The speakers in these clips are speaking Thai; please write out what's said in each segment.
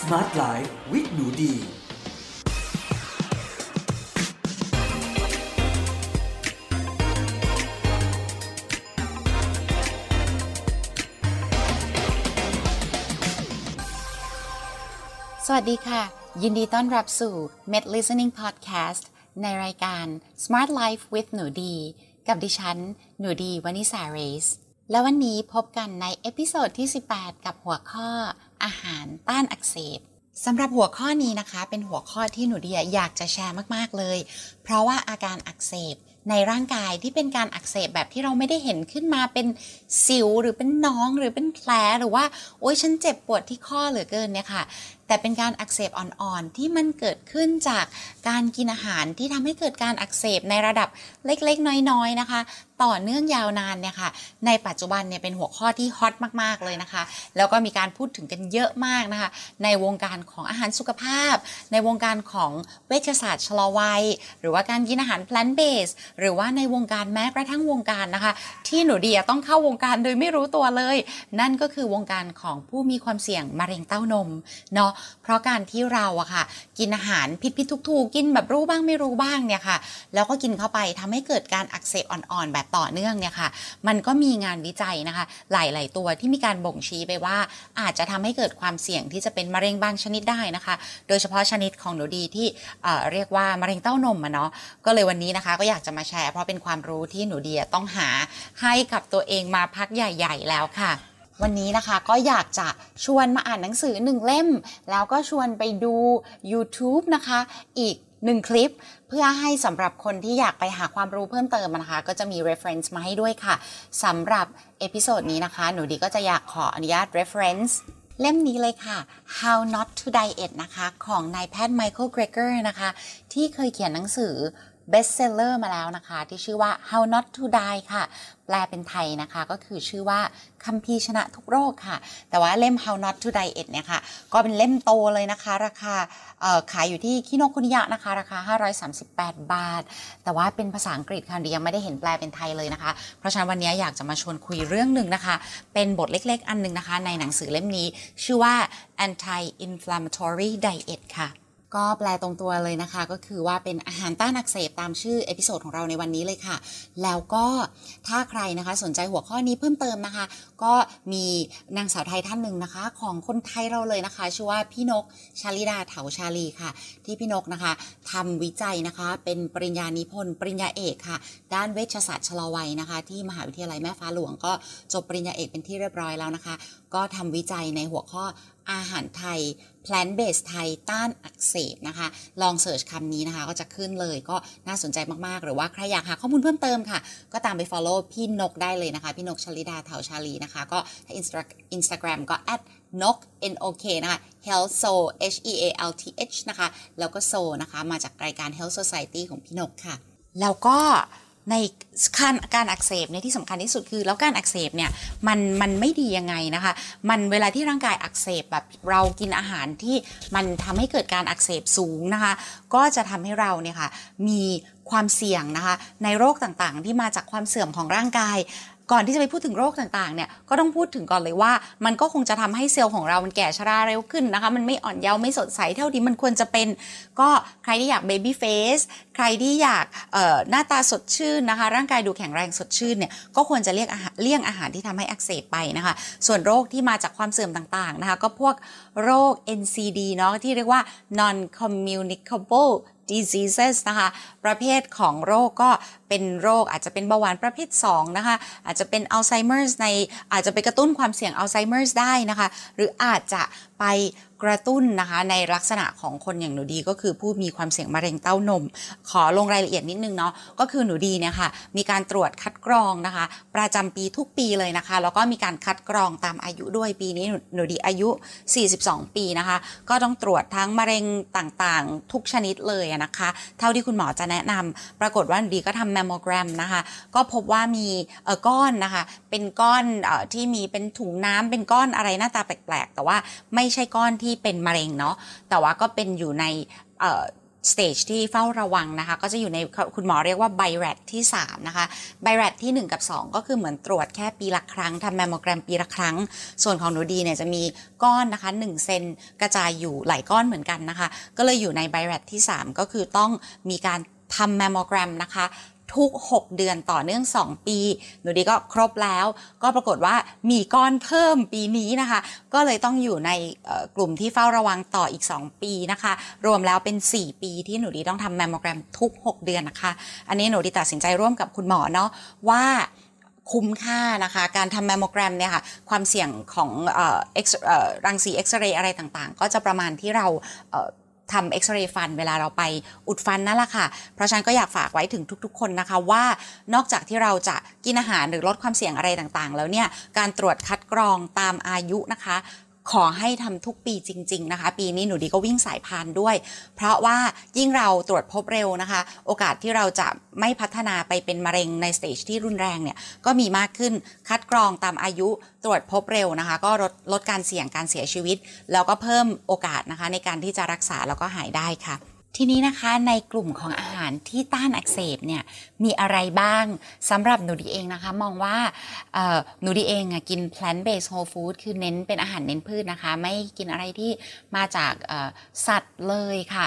Smart Life with หนูดี สวัสดีค่ะ ยินดีต้อนรับสู่ Med Listening Podcast ในรายการ Smart Life with หนูดี กับดิฉัน หนูดีวนิษาเรซ และวันนี้พบกันใน episode ที่ 18 กับหัวข้ออาหารต้านอักเสบสำหรับหัวข้อนี้นะคะ เป็นหัวข้อที่หนูเดียอยากจะแชร์มากๆเลย เพราะว่าอาการอักเสบในร่างกายที่เป็นการอักเสบแบบที่เราไม่ได้เห็นขึ้นมาเป็นสิวหรือเป็นน้องหรือเป็นแผลหรือว่าโอ๊ยฉันเจ็บปวดที่ข้อเหลือเกินเนี่ยค่ะ แต่เป็นการอักเสบอ่อนๆ ที่มันเกิดขึ้นจากการกินอาหารที่ทำให้เกิดการอักเสบในระดับเล็กๆ น้อยๆ นะคะ ต่อเนื่องยาวนานเนี่ยค่ะ ในปัจจุบันเนี่ยเป็นหัวข้อที่ฮอตมากๆเลยนะคะ แล้วก็มีการพูดถึงกันเยอะมากนะคะ ในวงการของอาหารสุขภาพ ในวงการของเวชศาสตร์ชะลอวัย หรือว่าการกินอาหาร plant based หรือว่าในวงการแม้กระทั่งวงการนะคะ ที่หนูเดียต้องเข้าวงการโดยไม่รู้ตัวเลย นั่นก็คือวงการของผู้มีความเสี่ยงมะเร็งเต้านมเนาะเพราะการที่เราอะค่ะ กินอาหารผิดผิดถูกกินแบบรู้บ้างไม่รู้บ้างเนี่ยค่ะ แล้วก็กินเข้าไปทำให้เกิดการอักเสบอ่อนๆ แบบต่อเนื่องเนี่ยค่ะ มันก็มีงานวิจัยนะคะ หลาย ๆ ตัวที่มีการบ่งชี้ไปว่า อาจจะทำให้เกิดความเสี่ยงที่จะเป็นมะเร็งบางชนิดได้นะคะ โดยเฉพาะชนิดของหนูดีที่เเรียกว่ามะเร็งเต้านมอะเนาะก็เลยวันนี้นะคะ ก็อยากจะมาแชร์เพราะเป็นความรู้ที่หนูดีต้องหาให้กับตัวเองมาพักใหญ่ ๆ แล้วค่ะ วันนี้นะคะก็อยากจะชวนมาอ่านหนังสือหนึ่งเล่ม แล้วก็ชวนไปดู YouTube นะคะ อีกหนึ่งคลิปเพื่อให้สำหรับคนที่อยากไปหาความรู้เพิ่มเติมนะคะ ก็จะมี reference มาให้ด้วยค่ะสำหรับ episode นี้นะคะ หนูดีก็จะอยากขออนุญาต reference เล่มนี้เลยค่ะ How Not to Diet นะคะ ของนายแพทย์ Michael Greger นะคะ ที่เคยเขียนหนังสือ bestseller มาแล้วนะคะ ที่ชื่อว่า How Not to Die ค่ะ แปลเป็นไทยนะคะก็คือชื่อว่าคัมภีร์ชนะทุกโรคค่ะ แต่ว่าเล่ม How Not to Diet เนี่ยค่ะ ก็เป็นเล่มโตเลยนะคะ ราคาขายอยู่ที่คิโนคุนิยะนะคะ ราคา 538 บาท แต่ว่าเป็นภาษาอังกฤษค่ะดียังไม่ได้เห็นแปลเป็นไทยเลยนะคะ เพราะฉะนั้นวันนี้อยากจะมาชวนคุยเรื่องหนึ่งนะคะ เป็นบทเล็กๆ อันหนึงนะคะ ในหนังสือเล่มนี้ ชื่อว่า Anti-Inflammatory Diet ค่ะ ก็แปลตรงตัวเลยนะคะ ก็คือว่าเป็นอาหารต้านอักเสบตามชื่อ episode ของเราในวันนี้เลยค่ะ แล้วก็ถ้าใครนะคะสนใจหัวข้อนี้เพิ่มเติมนะคะ ก็มีนางสาวไทยท่านหนึ่งนะคะ ของคนไทยเราเลยนะคะชื่อว่าพี่นกชาลิดาเถาชาลีค่ะ ที่พี่นกนะคะทำวิจัยนะคะ เป็นปริญญานิพนธ์ปริญญาเอกค่ะ ด้านเวชศาสตร์ชะลอวัยนะคะ ที่มหาวิทยาลัยแม่ฟ้าหลวง ก็จบปริญญาเอกเป็นที่เรียบร้อยแล้วนะคะ ก็ทำวิจัยในหัวข้ออาหารไทย plant based ไทยต้านอักเสบนะคะ ลองเสิร์ชคำนี้นะคะ ก็จะขึ้นเลยก็น่าสนใจมากๆ หรือว่าใครอยากหาข้อมูลเพิ่มเติมค่ะ ก็ตามไป follow พี่นกได้เลยนะคะ พี่นกชลิดาเถาชาลีนะคะ ก็ถ้า Instagram ก็ at นก n o k นะคะ health so h e a l t h นะคะ แล้วก็ so นะคะ มาจากรายการ health society ของพี่นกค่ะ แล้วก็ ในการการอักเสบเนี่ยที่สำคัญที่สุดคือ แล้วการอักเสบเนี่ยมันมันไม่ดียังไงนะคะ มันเวลาที่ร่างกายอักเสบแบบเรากินอาหารที่มันทำให้เกิดการอักเสบสูงนะคะ ก็จะทำให้เราเนี่ยค่ะมีความเสี่ยงนะคะในโรคต่างๆ ที่มาจากความเสื่อมของร่างกาย ก่อนที่จะไปพูดถึงโรคต่างๆเนี่ยก็ต้องพูดถึงก่อนเลยว่า มันก็คงจะทำให้เซลล์ของเรามันแก่ชราเร็วขึ้นนะคะ มันไม่อ่อนเยาว์ไม่สดใสเท่าที่มันควรจะเป็น ก็ใครที่อยากเบบี้เฟสใครที่อยากหน้าตาสดชื่นนะคะ ร่างกายดูแข็งแรงสดชื่นเนี่ยก็ควรจะเลี่ยงอาหารเลี่ยงอาหารที่ทำให้อักเสบไปนะคะ ส่วนโรคที่มาจากความเสื่อมต่างๆนะคะ ก็พวกโรค NCD เนาะที่เรียกว่า non communicable diseases นะคะ ประเภทของโรคก็เป็นโรคอาจจะเป็นเบาหวานประเภท 2 นะคะ อาจจะเป็นอัลไซเมอร์ในอาจจะไปกระตุ้นความเสี่ยงอัลไซเมอร์ได้นะคะ หรืออาจจะ ไปกระตุ้นนะคะในลักษณะของคนอย่างหนูดีก็คือผู้มีความเสี่ยงมะเร็งเต้านม ขอลงรายละเอียดนิดนึงเนาะก็คือหนูดีเนี่ยค่ะมีการตรวจคัดกรองนะคะ ประจำปีทุกปีเลยนะคะ แล้วก็มีการคัดกรองตามอายุด้วยปีนี้หนูดีอายุ 42 ปีนะคะ ก็ต้องตรวจทั้งมะเร็งต่างๆ ทุกชนิดเลยนะคะ เท่าที่คุณหมอจะแนะนำปรากฏว่าหนูดีก็ทำแมมโมแกรมนะคะ ก็พบว่ามีเออก้อนนะคะ เป็นก้อนที่มีเป็นถุงน้ำเป็นก้อนอะไรหน้าตาแปลกๆ แต่ว่าไม่ใช่ก้อนที่เป็นมะเร็งเนาะแต่ว่าก็เป็นอยู่ในstage ที่เฝ้าระวังนะคะ ก็จะอยู่ในคุณหมอเรียกว่า BI-RADS ที่ 3 นะคะ BI-RADS ที่ 1 กับ 2 ก็คือเหมือนตรวจแค่ปีละครั้งทำแมมโมแกรมปีละครั้ง ส่วนของหนูดีเนี่ยจะมีก้อนนะคะ 1 เซนต์กระจายอยู่หลายก้อนเหมือนกันนะคะ ก็เลยอยู่ใน BI-RADS ที่ 3 ก็คือต้องมีการทำแมมโมแกรมนะคะ ทุก 6 เดือนต่อเนื่อง 2 ปี หนูดีก็ครบแล้ว ก็ปรากฏว่ามีก้อนเพิ่มปีนี้นะคะ ก็เลยต้องอยู่ในกลุ่มที่เฝ้าระวังต่ออีก 2 ปีนะคะ รวมแล้วเป็น 4 ปีที่หนูดีต้องทำแมมโมแกรมทุก 6 เดือนนะคะ อันนี้หนูดีตัดสินใจร่วมกับคุณหมอเนาะว่าคุ้มค่านะคะ การทำแมมโมแกรมเนี่ยค่ะ ความเสี่ยงของรังสีเอ็กซเรย์อะไรต่างๆ ก็จะประมาณที่เรา ทำเอ็กซเรย์ฟันเวลาเราไปอุดฟันนั่นแหละค่ะ เพราะฉะนั้นก็อยากฝากไว้ถึงทุกๆ คนนะคะว่านอกจากที่เราจะกินอาหารหรือลดความเสี่ยงอะไรต่างๆ แล้วเนี่ยการตรวจคัดกรองตามอายุนะคะ ขอให้ทำทุกปีจริง ๆ นะคะ ปีนี้หนูดีก็วิ่งสายพานด้วย เพราะว่ายิ่งเราตรวจพบเร็วนะคะ โอกาสที่เราจะไม่พัฒนาไปเป็นมะเร็งในสเตจที่รุนแรงเนี่ยก็มีมากขึ้นคัดกรองตามอายุตรวจพบเร็วนะคะ ก็ลดลดการเสี่ยงการเสียชีวิต แล้วก็เพิ่มโอกาสนะคะในการที่จะรักษาแล้วก็หายได้ค่ะ ทีนี้นะคะในกลุ่มของอาหารที่ต้านอักเสบเนี่ยมีอะไรบ้างสำหรับหนูดีเองนะคะ มองว่าหนูดีเองกิน plant based whole food คือเน้นเป็นอาหารเน้นพืชนะคะ ไม่กินอะไรที่มาจากสัตว์เลยค่ะ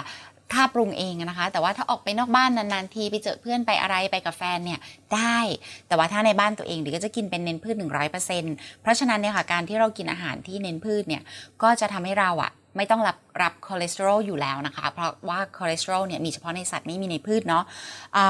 ถ้าปรุงเองนะคะ แต่ว่าถ้าออกไปนอกบ้านนานๆทีไปเจอเพื่อนไปอะไรไปกับแฟนเนี่ยได้ แต่ว่าถ้าในบ้านตัวเองดีก็จะกินเป็นเน้นพืช 100%เพราะฉะนั้นเนี่ยค่ะการที่เรากินอาหารที่เน้นพืชเนี่ยก็จะทำให้เราอะไม่ต้องรับรับคอเลสเตอรอลอยู่แล้วนะคะ เพราะว่าคอเลสเตอรอลเนี่ยมีเฉพาะในสัตว์ไม่มีในพืชเนาะ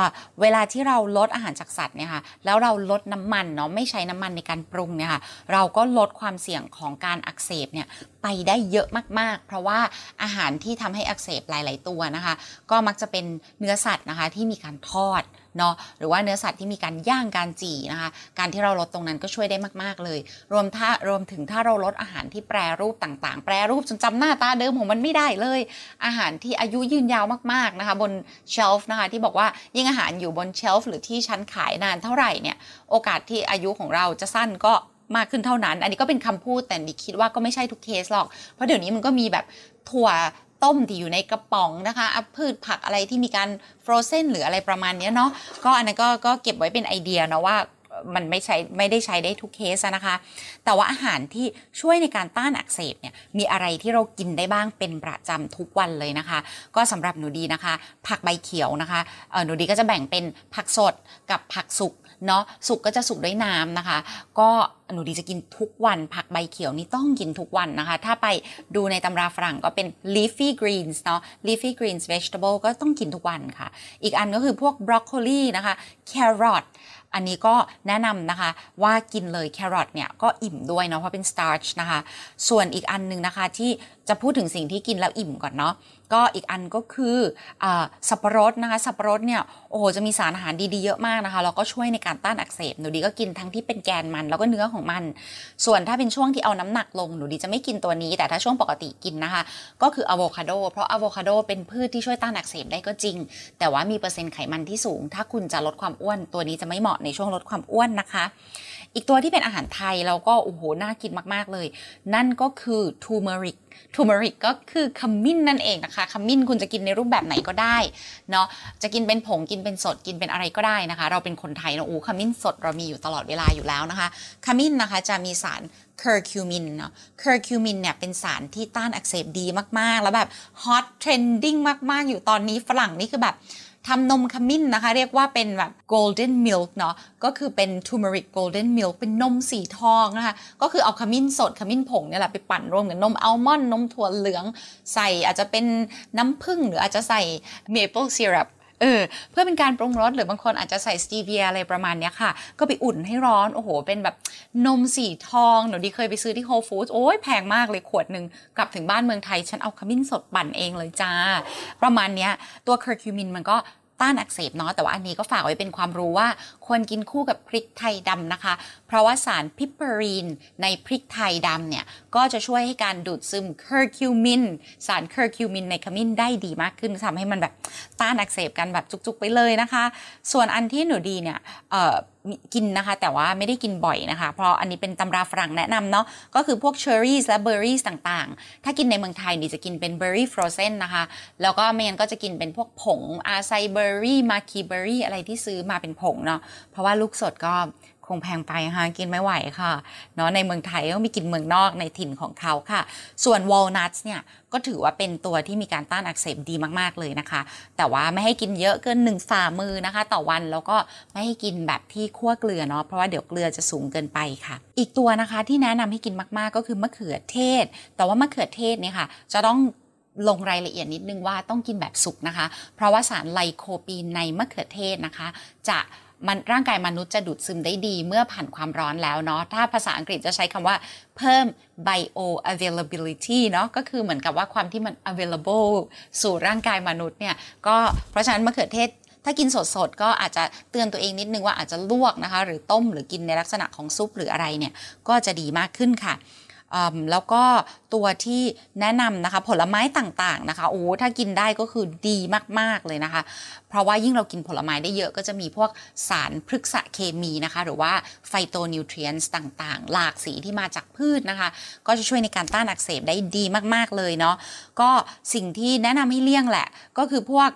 ะเวลาที่เราลดอาหารจากสัตว์เนี่ยค่ะแล้วเราลดน้ำมันเนาะไม่ใช้น้ำมันในการปรุงเนี่ยค่ะเราก็ลดความเสี่ยงของการอักเสบเนี่ยไปได้เยอะมาก ๆ เพราะว่าอาหารที่ทำให้อักเสบหลาย ๆ ตัวนะคะ ก็มักจะเป็นเนื้อสัตว์นะคะที่มีการทอดเนาะหรือว่าเนื้อสัตว์ที่มีการย่างการจี่นะคะ การที่เราลดตรงนั้นก็ช่วยได้มาก ๆ เลย รวมถ้ารวมถึงถ้าเราลดอาหารที่แปรรูปต่าง ๆ แปรรูปจนจำหน้าตาเดิมของมันไม่ได้เลย อาหารที่อายุยืนยาวมากๆนะคะ บนเชลฟ์นะคะที่บอกว่ายิ่งอาหารอยู่บนเชลฟ์หรือที่ชั้นขายนานเท่าไหร่เนี่ยโอกาสที่อายุของเราจะสั้นก็มากขึ้นเท่านั้น อันนี้ก็เป็นคำพูดแต่ดิคิดว่าก็ไม่ใช่ทุกเคสหรอก เพราะเดี๋ยวนี้มันก็มีแบบถั่วต้มที่อยู่ในกระป๋องนะคะพืชผักอะไรที่มีการฟรอเซนหรืออะไรประมาณนี้เนาะก็อันนั้นก็ก็เก็บไว้เป็นไอเดียนะว่า มันไม่ใช้ไม่ได้ใช้ได้ทุกเคสนะคะ แต่ว่าอาหารที่ช่วยในการต้านอักเสบเนี่ยมีอะไรที่เรากินได้บ้างเป็นประจำทุกวันเลยนะคะ ก็สำหรับหนูดีนะคะ ผักใบเขียวนะคะหนูดีก็จะแบ่งเป็นผักสดกับผักสุก เนาะสุกก็จะสุกด้วยน้ำนะคะ ก็หนูดีจะกินทุกวันผักใบเขียวนี่ต้องกินทุกวันนะคะ ถ้าไปดูในตำราฝรั่งก็เป็น leafy greens เนาะ leafy greens vegetable ก็ต้องกินทุกวันค่ะ อีกอันก็คือพวก broccoli นะคะ carrot อันนี้ก็แนะนำนะคะว่ากินเลยแครอทเนี่ยก็อิ่มด้วยเนาะเพราะเป็น starch นะคะ ส่วนอีกอันนึงนะคะที่จะพูดถึงสิ่งที่กินแล้วอิ่มก่อนเนาะ ก็อีกอันก็คืออสับปะรดนะคะสับปะรดเนี่ยโอ้โหจะมีสารอาหารดีๆเยอะมากนะคะแล้วก็ช่วยในการต้านอักเสบหนูดีก็กินทั้งที่เป็นแกนมันแล้วก็เนื้อของมัน ส่วนถ้าเป็นช่วงที่เอาน้ำหนักลงหนูดีจะไม่กินตัวนี้ แต่ถ้าช่วงปกติกินนะคะ ก็คืออะโวคาโดเพราะอะโวคาโดเป็นพืชที่ช่วยต้านอักเสบได้ก็จริง แต่ว่ามีเปอร์เซ็นต์ไขมันที่สูง ถ้าคุณจะลดความอ้วนตัวนี้จะไม่เหมาะในช่วงลดความอ้วนนะคะ อีกตัวที่เป็นอาหารไทยแล้วก็โอ้โหน่ากินมากๆเลย นั่นก็คือ turmeric turmeric ก็คือขมิ้นนั่นเองนะคะขมิ้นคุณจะกินในรูปแบบไหนก็ได้เนาะจะกินเป็นผงกินเป็นสดกินเป็นอะไรก็ได้นะคะ เราเป็นคนไทยเนาะโอ้ขมิ้นสดเรามีอยู่ตลอดเวลาอยู่แล้วนะคะขมิ้นนะคะจะมีสารเคอร์คิวมินเนาะเคอร์คิวมินเนี่ยเป็นสารที่ต้านอักเสบดีมากๆ แล้วแบบ hot trending มาก ๆ อยู่ตอนนี้ฝรั่งนี่คือแบบ ทำนมขมิ้นนะคะ เรียกว่าเป็นแบบ golden milk เนาะก็คือเป็น turmeric golden milk เป็นนมสีทองนะคะ ก็คือเอาขมิ้นสดขมิ้นผงเนี่ยแหละไปปั่นรวมกับนมอัลมอนด์นมถั่วเหลือง ใส่อาจจะเป็นน้ำผึ้งหรืออาจจะใส่ maple syrup เออเพื่อเป็นการปรุงรสหรือบางคนอาจจะใส่ stevia อะไรประมาณนี้ค่ะ ก็ไปอุ่นให้ร้อน โอ้โห เป็นแบบนมสีทอง หนูดีเคยไปซื้อที่ Whole Foods โอ้ยแพงมากเลยขวดหนึ่งกลับถึงบ้านเมืองไทย ฉันเอาขมิ้นสดปั่นเองเลยจ้า ประมาณนี้ตัวเคอร์คิวมินมันก็ ต้านอักเสบเนาะแต่ว่าอันนี้ก็ฝากไว้เป็นความรู้ว่า ควรกินคู่กับพริกไทยดำนะคะ เพราะว่าสาร piperine ในพริกไทยดำเนี่ย ก็จะช่วยให้การดูดซึมเคอร์คิวมินสารเคอร์คิวมินในขมิ้นได้ดีมากขึ้นทำให้มันแบบต้านอักเสบกันแบบจุกๆไปเลยนะคะ ส่วนอันที่หนูดีเนี่ย กินนะคะ แต่ว่าไม่ได้กินบ่อยนะคะ เพราะอันนี้เป็นตำราฝรั่งแนะนำเนาะก็คือพวกเชอร์รี่และเบอร์รี่ต่างๆ ถ้ากินในเมืองไทยนี่จะกินเป็นเบอร์รี่ frozen นะคะ แล้วก็ไม่งั้นก็จะกินเป็นพวกผง acai berry maqui berry อะไรที่ซื้อมาเป็นผงเนาะเพราะว่าลูกสดก็ คงแพงไปค่ะกินไม่ไหวค่ะเนาะในเมืองไทยก็มีกินเมืองนอกในถิ่นของเขาค่ะ ส่วนวอลนัทเนี่ยก็ถือว่าเป็นตัวที่มีการต้านอักเสบดีมากๆเลยนะคะ แต่ว่าไม่ให้กินเยอะเกินหนึ่งฝ่ามือนะคะ ต่อวันแล้วก็ไม่ให้กินแบบที่คั่วเกลือเนาะเพราะว่าเดี๋ยวเกลือจะสูงเกินไปค่ะ อีกตัวนะคะที่แนะนำให้กินมากๆ ก็คือมะเขือเทศ แต่ว่ามะเขือเทศเนี่ยค่ะจะต้องลงรายละเอียดนิดนึงว่าต้องกินแบบสุกนะคะ เพราะว่าสารไลโคปีนในมะเขือเทศนะคะ จะ มันร่างกายมนุษย์จะดูดซึมได้ดีเมื่อผ่านความร้อนแล้วเนาะถ้าภาษาอังกฤษจะใช้คำว่าเพิ่ม bio availability เนาะก็คือเหมือนกับว่าความที่มัน available สู่ร่างกายมนุษย์เนี่ยก็เพราะฉะนั้นมะเขือเทศถ้ากินสดๆ ก็อาจจะเตือนตัวเองนิดนึงว่าอาจจะลวกนะคะ หรือต้มหรือกินในลักษณะของซุปหรืออะไรเนี่ย ก็จะดีมากขึ้นค่ะ แล้วก็ตัวที่แนะนำนะคะ ผลไม้ต่างๆนะคะโอ้ถ้ากินได้ก็คือดีมากๆเลยนะคะ เพราะว่ายิ่งเรากินผลไม้ได้เยอะก็จะมีพวกสารพฤกษเคมีนะคะ หรือว่าไฟโตนิวเทรียนส์ต่างๆ หลากสีที่มาจากพืชนะคะ ก็จะช่วยในการต้านอักเสบได้ดีมากๆเลยเนาะก็สิ่งที่แนะนำให้เลี่ยงแหละ ก็คือพวก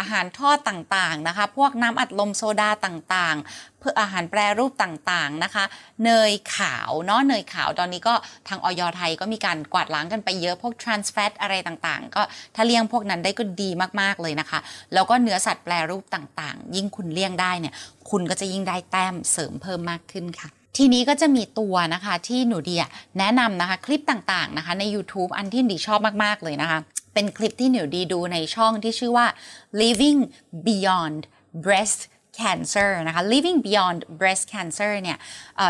อาหารทอดต่างๆนะคะ พวกน้ำอัดลมโซดาต่างๆ เพื่ออาหารแปรรูปต่างๆนะคะ เนยขาวเนาะเนยขาวตอนนี้ก็ทางออยไทยก็มีการกวาดล้างกันไปเยอะพวก trans fat อะไรต่างๆ ก็ถ้าเลี่ยงพวกนั้นได้ก็ดีมากๆเลยนะคะ แล้วก็เนื้อสัตว์แปรรูปต่างๆ ยิ่งคุณเลี่ยงได้เนี่ยคุณก็จะยิ่งได้แต้มเสริมเพิ่มมากขึ้นค่ะทีนี้ก็จะมีตัวนะคะที่หนูดีแนะนำนะคะคลิปต่างๆนะคะใน YouTube อันที่ดีชอบมากๆเลยนะคะ เป็นคลิปที่หนูดีดูในช่องที่ชื่อว่า living beyond breast cancer นะคะ living beyond breast cancer เนี่ย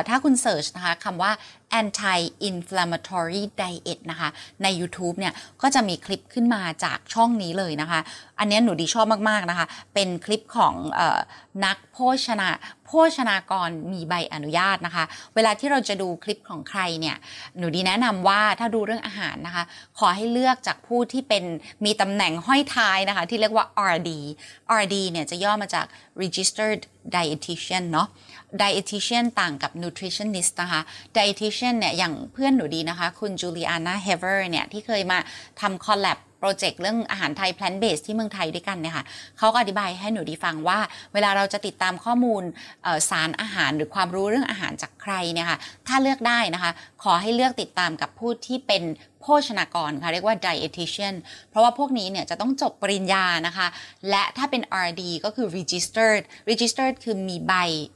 ถ้าคุณเสิร์ชนะคะคำว่า anti inflammatory diet นะคะ ใน YouTube เนี่ย ก็จะมีคลิปขึ้นมาจากช่องนี้เลยนะคะ อันนี้หนูดีชอบมาก ๆ นะคะ เป็นคลิปของออนักโภชนาโภชนากรมีใบอนุญาตนะคะ เวลาที่เราจะดูคลิปของใครเนี่ย หนูดีแนะนำว่าถ้าดูเรื่องอาหารนะคะ ขอให้เลือกจากผู้ที่เป็นมีตำแหน่งห้อยท้ายนะคะ ที่เรียกว่า RD RD เนี่ยจะย่อมาจาก registered dietitian เนาะ dietitian ต่างกับ nutritionist นะคะ dietitian เนี่ย อย่างเพื่อนหนูดีนะคะ คุณ Julieanna Hever เนี่ย ที่เคยมาทำ collab project เรื่องอาหารไทย plant-based ที่เมืองไทยด้วยกันเนี่ยค่ะเขาก็อธิบายให้หนูดีฟังว่า เวลาเราจะติดตามข้อมูลสารอาหารหรือความรู้เรื่องอาหารจากใครเนี่ยค่ะถ้าเลือกได้นะคะ ขอให้เลือกติดตามกับผู้ที่เป็น โภชนากรค่ะเรียกว่า dietitian เพราะว่าพวกนี้เนี่ยจะต้องจบปริญญานะคะ และถ้าเป็น RD ก็คือ registered registered คือมีใบ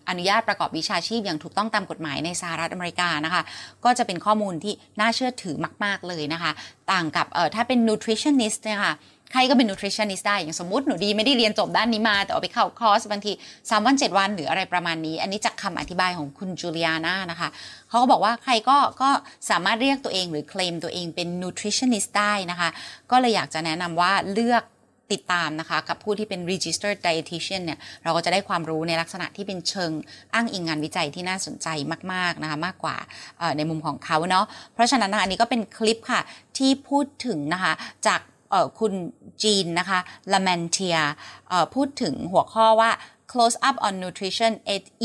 อนุญาตประกอบวิชาชีพอย่างถูกต้องตามกฎหมายในสหรัฐอเมริกานะคะ ก็จะเป็นข้อมูลที่น่าเชื่อถือมาก ๆ เลยนะคะ ต่างกับเออถ้าเป็น nutritionist เนี่ยค่ะ ใครก็เป็น nutritionist ได้ อย่างสมมติหนูดีไม่ได้เรียนจบด้านนี้มา แต่เอาไปเข้าคอร์สบางที3วัน7วันหรืออะไรประมาณนี้ อันนี้จากคำอธิบายของคุณจูเลียนานะคะเขาก็บอกว่าใครก็ก็สามารถเรียกตัวเองหรือเคลมตัวเองเป็น nutritionist ได้นะคะ ก็เลยอยากจะแนะนำว่าเลือกติดตามนะคะ กับผู้ที่เป็น registered dietitian เนี่ย เราก็จะได้ความรู้ในลักษณะที่เป็นเชิงอ้างอิงงานวิจัยที่น่าสนใจมาก ๆ นะคะ มากกว่าในมุมของเขาเนาะเพราะฉะนั้นอันนี้ก็เป็นคลิปค่ะ ที่พูดถึงนะคะจาก คุณจีนนะคะลาแมนเทียพูดถึงหัวข้อว่า close up on nutrition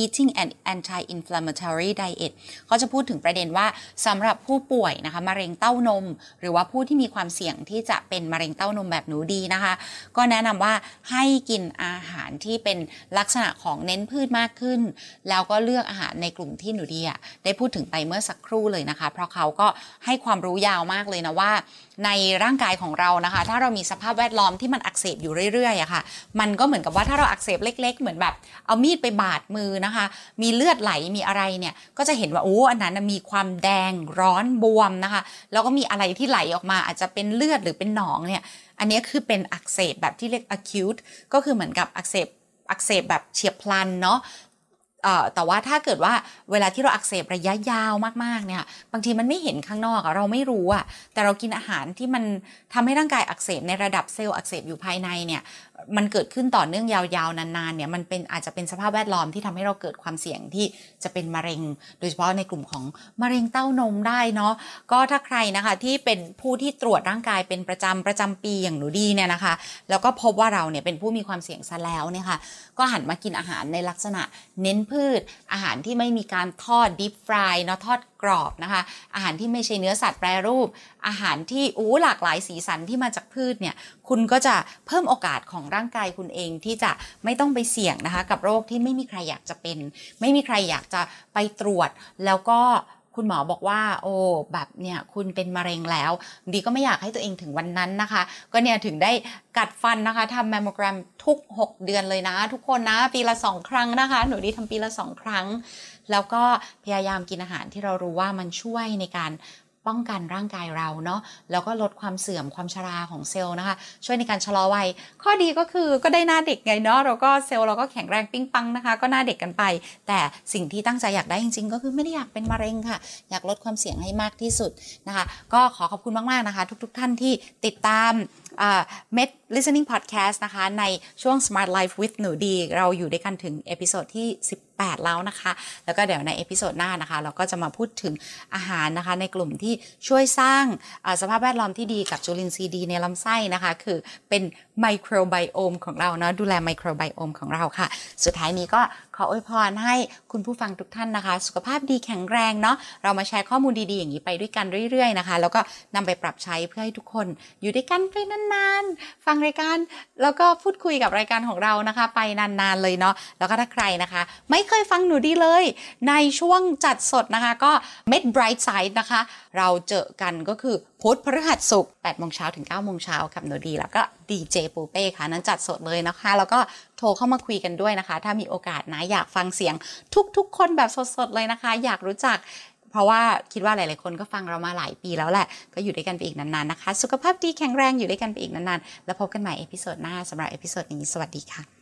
eating and anti-inflammatory diet เขาจะพูดถึงประเด็นว่าสำหรับผู้ป่วยนะคะมะเร็งเต้านม หรือว่าผู้ที่มีความเสี่ยงที่จะเป็นมะเร็งเต้านมแบบหนูดีนะคะ ก็แนะนำว่าให้กินอาหารที่เป็นลักษณะของเน้นพืชมากขึ้น แล้วก็เลือกอาหารในกลุ่มที่หนูดีอะได้พูดถึงไปเมื่อสักครู่เลยนะคะ เพราะเขาก็ให้ความรู้ยาวมากเลยนะว่า ในร่างกายของเรานะคะ ถ้าเรามีสภาพแวดล้อมที่มันอักเสบอยู่เรื่อยๆอะค่ะ มันก็เหมือนกับว่าถ้าเราอักเสบเล็ก ๆ เหมือนแบบเอามีดไปบาดมือนะคะ มีเลือดไหลมีอะไรเนี่ยก็จะเห็นว่าโอ้อันนั้นมีความแดงร้อนบวมนะคะ แล้วก็มีอะไรที่ไหลออกมาอาจจะเป็นเลือดหรือเป็นหนองเนี่ยอันนี้คือเป็นอักเสบแบบที่เรียก acute ก็คือเหมือนกับอักเสบอักเสบแบบเฉียบพลันเนาะแต่ว่าถ้าเกิดว่าเวลาที่เราอักเสบระยะยาวมากๆเนี่ยบางทีมันไม่เห็นข้างนอกเราไม่รู้อะแต่เรากินอาหารที่มันทำให้ร่างกายอักเสบในระดับเซลล์อักเสบอยู่ภายในเนี่ย มันเกิดขึ้นต่อเนื่องยาวๆ นานๆเนี่ยมันเป็นอาจจะเป็นสภาพแวดล้อมที่ทำให้เราเกิดความเสี่ยงที่จะเป็นมะเร็ง โดยเฉพาะในกลุ่มของมะเร็งเต้านมได้เนาะก็ถ้าใครนะคะที่เป็นผู้ที่ตรวจร่างกายเป็นประจำประจำปีอย่างหนูดีเนี่ยนะคะ แล้วก็พบว่าเราเนี่ยเป็นผู้มีความเสี่ยงซะแล้วเนี่ยค่ะก็หันมากินอาหารในลักษณะเน้นพืชอาหารที่ไม่มีการทอดดิฟฟรายเนาะทอด กรอบนะคะ อาหารที่ไม่ใช่เนื้อสัตว์แปรรูป อาหารที่อู้หลากหลายสีสันที่มาจากพืชเนี่ยคุณก็จะเพิ่มโอกาสของร่างกายคุณเองที่จะไม่ต้องไปเสี่ยงนะคะ กับโรคที่ไม่มีใครอยากจะเป็น ไม่มีใครอยากจะไปตรวจแล้วก็ คุณหมอบอกว่า โอ้แบบเนี่ยคุณเป็นมะเร็งแล้วดีก็ไม่อยากให้ตัวเองถึงวันนั้นนะคะ ก็เนี่ยถึงได้กัดฟันนะคะทำแมมโมแกรมทุก 6 เดือนเลยนะ ทุกคนนะ ปีละ 2 ครั้งนะคะ หนูดีทำปีละ 2 ครั้ง แล้วก็พยายามกินอาหารที่เรารู้ว่ามันช่วยในการ ป้องกันร่างกายเราเนาะแล้วก็ลดความเสื่อมความชราของเซลล์นะคะ ช่วยในการชะลอวัย ข้อดีก็คือก็ได้หน้าเด็กไงเนาะเราก็เซลล์เราก็แข็งแรงปิ้งปังนะคะ ก็หน้าเด็กกันไป แต่สิ่งที่ตั้งใจอยากได้จริง ๆ ก็คือไม่ได้อยากเป็นมะเร็งค่ะ อยากลดความเสี่ยงให้มากที่สุดนะคะ ก็ขอขอบคุณมากๆนะคะ ทุก ๆ ท่านที่ติดตามเม็ด listening podcast นะคะ ในช่วง smart life with หนูดี เราอยู่ด้วยกันถึง episode ที่ 18 แล้วนะคะ แล้วก็เดี๋ยวใน episode หน้านะคะ เราก็จะมาพูดถึงอาหารนะคะ ในกลุ่มที่ช่วยสร้างสภาพแวดล้อมที่ดีกับจุลินทรีย์ดีในลำไส้นะคะ คือเป็นไมโครไบโอมของเราเนาะดูแลไมโครไบโอมของเราค่ะ สุดท้ายนี้ก็ ออวยพรให้คุณผู้ฟังทุกท่านนะคะ สุขภาพดีแข็งแรงเนาะเรามาแชร์ข้อมูลดีๆอย่างนี้ไปด้วยกันเรื่อย ๆนะคะ แล้วก็นำไปปรับใช้เพื่อให้ทุกคนอยู่ด้วยกันไปนานๆ ฟังรายการแล้วก็พูดคุยกับรายการของเรานะคะ ไปนานๆเลยเนาะแล้วก็ถ้าใครนะคะ ไม่เคยฟังหนูดีเลย ในช่วงจัดสดนะคะ ก็ Met Bright Side นะคะ เราเจอกันก็คือพุธพฤหัสศุกร์8โมงเช้าถึง9โมงเช้ากับหนูดี แล้วก็ดีเจปูเป้ค่ะนั้นจัดสดเลยนะคะ แล้วก็ โทรเข้ามาคุยกันด้วยนะคะ ถ้ามีโอกาสนะอยากฟังเสียงทุกๆ คนแบบสดๆเลยนะคะ อยากรู้จักเพราะว่าคิดว่าหลาย ๆ คนก็ฟังเรามาหลายปีแล้วแหละ ก็อยู่ด้วยกันไปอีกนาน ๆ นะคะ สุขภาพดีแข็งแรงอยู่ด้วยกันไปอีกนาน ๆ แล้วพบกันใหม่ episode หน้าสำหรับ episode นี้ สวัสดีค่ะ